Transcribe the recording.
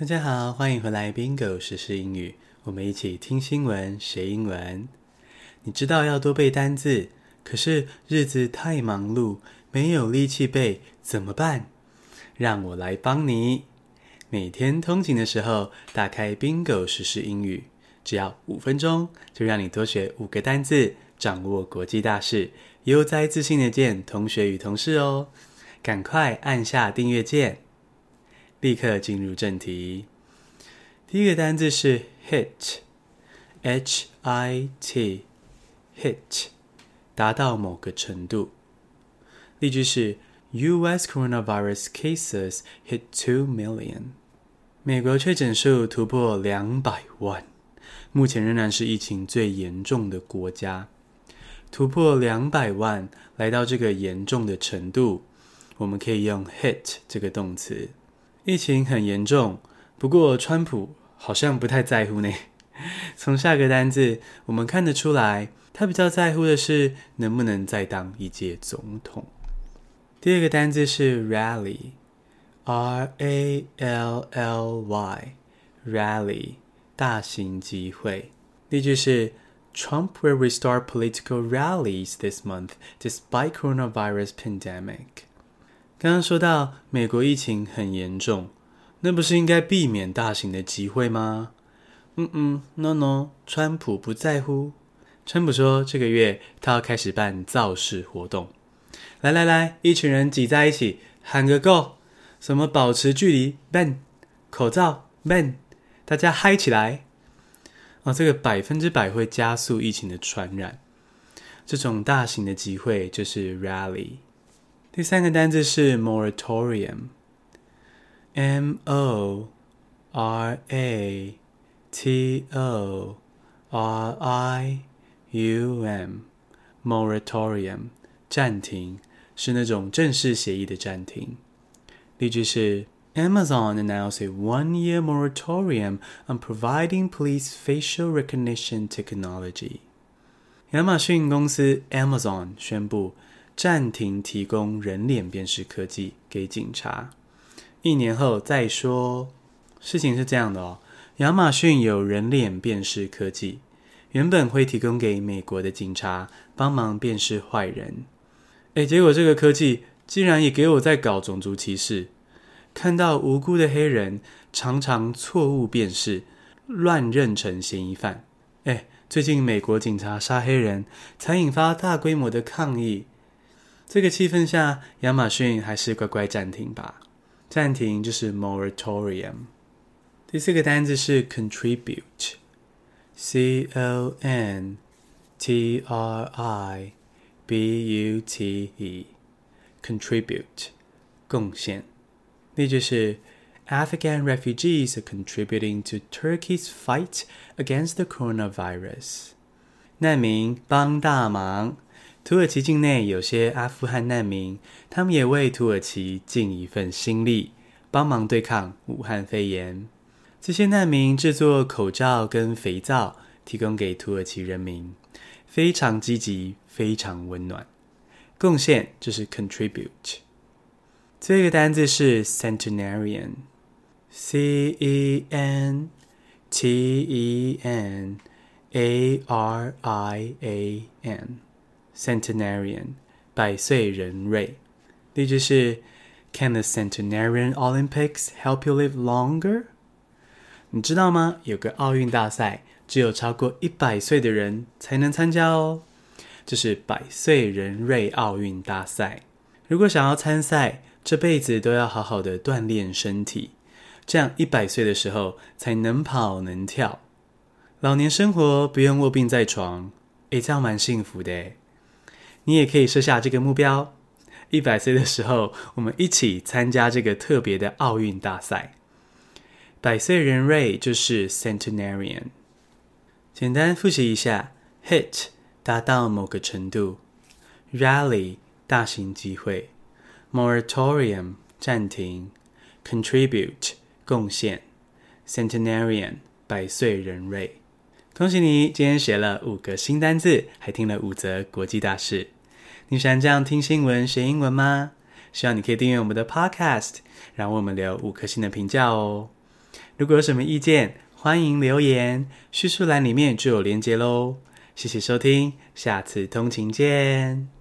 大家好，欢迎回来 Bingo 时事英语，我们一起听新闻学英文。你知道要多背单字，可是日子太忙碌，没有力气背，怎么办？让我来帮你。每天通勤的时候，打开 Bingo 时事英语，只要五分钟，就让你多学五个单字，掌握国际大事，悠哉自信的见同学与同事哦。赶快按下订阅键。立刻进入正题。第一个单字是 hit，H-I-T，hit，达到某个程度。例句是：U.S. coronavirus cases hit two million。美国确诊数突破两百万，目前仍然是疫情最严重的国家。突破两百万，来到这个严重的程度，我们可以用 hit 这个动词。疫情很严重，不过川普好像不太在乎呢。从下个单字我们看得出来，他比较在乎的是能不能再当一届总统。第二个单字是 rally，R A L L Y，rally，大型集会。例句是：Trump will restart political rallies this month despite coronavirus pandemic。刚刚说到美国疫情很严重，那不是应该避免大型的集会吗？嗯嗯，no no，川普不在乎。川普说这个月他要开始办造势活动。来来来，一群人挤在一起，喊个够！什么保持距离，ban；口罩，ban；大家嗨起来！哦，这个百分之百会加速疫情的传染。这种大型的集会就是 rally。第三个单字是 moratorium，M O R A T O R I U M，moratorium 暂停，是那种正式协议的暂停。例句是：Amazon announced a one-year moratorium on providing police facial recognition technology。亚马逊公司 Amazon 宣布。 暂停提供人脸辨识科技给警察，一年后再说。事情是这样的哦，亚马逊有人脸辨识科技，原本会提供给美国的警察帮忙辨识坏人。诶，结果这个科技竟然也给我在搞种族歧视，看到无辜的黑人常常错误辨识，乱认成嫌疑犯。诶，最近美国警察杀黑人，才引发大规模的抗议。这个气氛下，亚马逊还是乖乖暂停吧。暂停就是 moratorium。第四个单字是 contribute，C O N T R I B U T E，contribute，贡献。例句是：Afghan refugees are contributing to Turkey's fight against the coronavirus。难民帮大忙。土耳其境内有些阿富汗难民，他们也为土耳其尽一份心力，帮忙对抗武汉肺炎。这些难民制作口罩跟肥皂，提供给土耳其人民，非常积极，非常温暖。贡献就是 contribute。这个单字是 centenarian，C E N T E N A R I A N。Centenarian，百岁人瑞。例句是：Can the Centenarian Olympics help you live longer？你知道吗？有个奥运大赛，只有超过一百岁的人才能参加哦。这是百岁人瑞奥运大赛。如果想要参赛，这辈子都要好好的锻炼身体，这样一百岁的时候才能跑能跳。老年生活不用卧病在床，诶，这样蛮幸福的。你也可以设下这个目标，一百岁的时候，我们一起参加这个特别的奥运大赛。百岁人瑞就是 centenarian。简单复习一下：hit 达到某个程度；rally 大型集会；moratorium 暂停；contribute 贡献；centenarian 百岁人瑞。恭喜你，今天学了五个新单字，还听了五则国际大事。你喜欢这样听新闻学英文吗？希望你可以订阅我们的 Podcast，然后我们留五颗星的评价哦。如果有什么意见，欢迎留言，叙述栏里面就有连接喽。谢谢收听，下次通勤见。